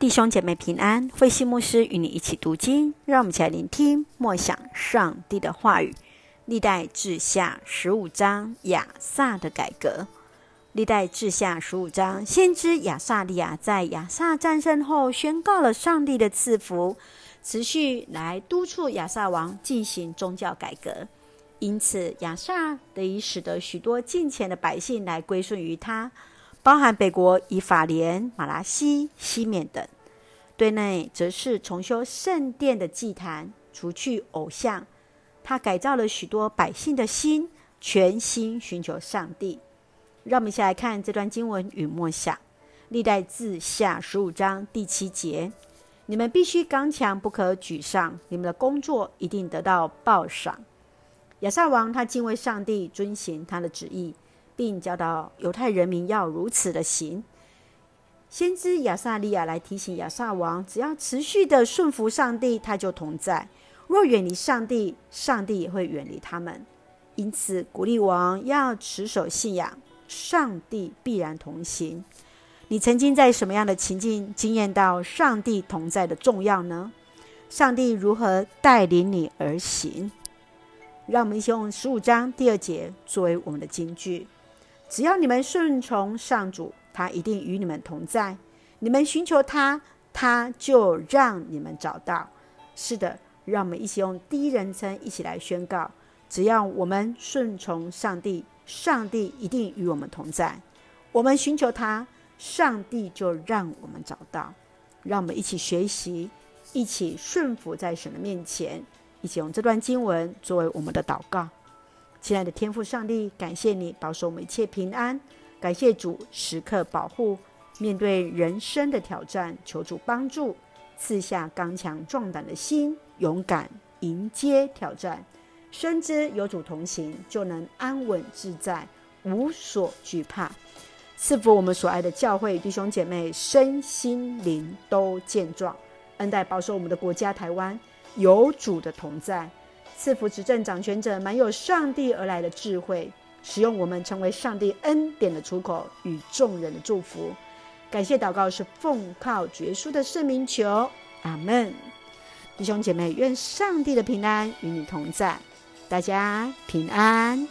弟兄姐妹平安，慧西牧师与你一起读经，让我们一起来聆听默想上帝的话语。历代志下十五章亚萨的改革。历代志下十五章，先知亚撒利亚在亚萨战胜后，宣告了上帝的赐福，持续来督促亚萨王进行宗教改革。因此，亚萨得以使得许多近前的百姓来归顺于他。包含北国以法莲、马拉西、西缅等，对内则是重修圣殿的祭坛，除去偶像。他改造了许多百姓的心，全心寻求上帝。让我们一起来看这段经文与默想。历代志下十五章第七节：你们必须刚强，不可沮丧。你们的工作一定得到报赏。亚萨王他敬畏上帝，遵行他的旨意。并教导犹太人民要如此的行。先知亚撒利亚来提醒亚萨王，只要持续的顺服上帝，他就同在；若远离上帝，上帝也会远离他们。因此，鼓励王要持守信仰，上帝必然同行。你曾经在什么样的情境经验到上帝同在的重要呢？上帝如何带领你而行？让我们一起用十五章第二节作为我们的金句。只要你们顺从上主，他一定与你们同在。你们寻求他，他就让你们找到。是的，让我们一起用第一人称一起来宣告：只要我们顺从上帝，上帝一定与我们同在。我们寻求他，上帝就让我们找到。让我们一起学习，一起顺服在神的面前，一起用这段经文作为我们的祷告。亲爱的天父上帝，感谢你保守我们一切平安，感谢主时刻保护。面对人生的挑战，求主帮助，赐下刚强壮胆的心，勇敢迎接挑战。深知有主同行，就能安稳自在，无所惧怕。赐福我们所爱的教会弟兄姐妹，身心灵都健壮。恩待保守我们的国家台湾，有主的同在。赐福执政掌权者，满有上帝而来的智慧，使用我们成为上帝恩典的出口与众人的祝福。感谢祷告是奉靠绝书的圣名求，阿门。弟兄姐妹，愿上帝的平安与你同在，大家平安。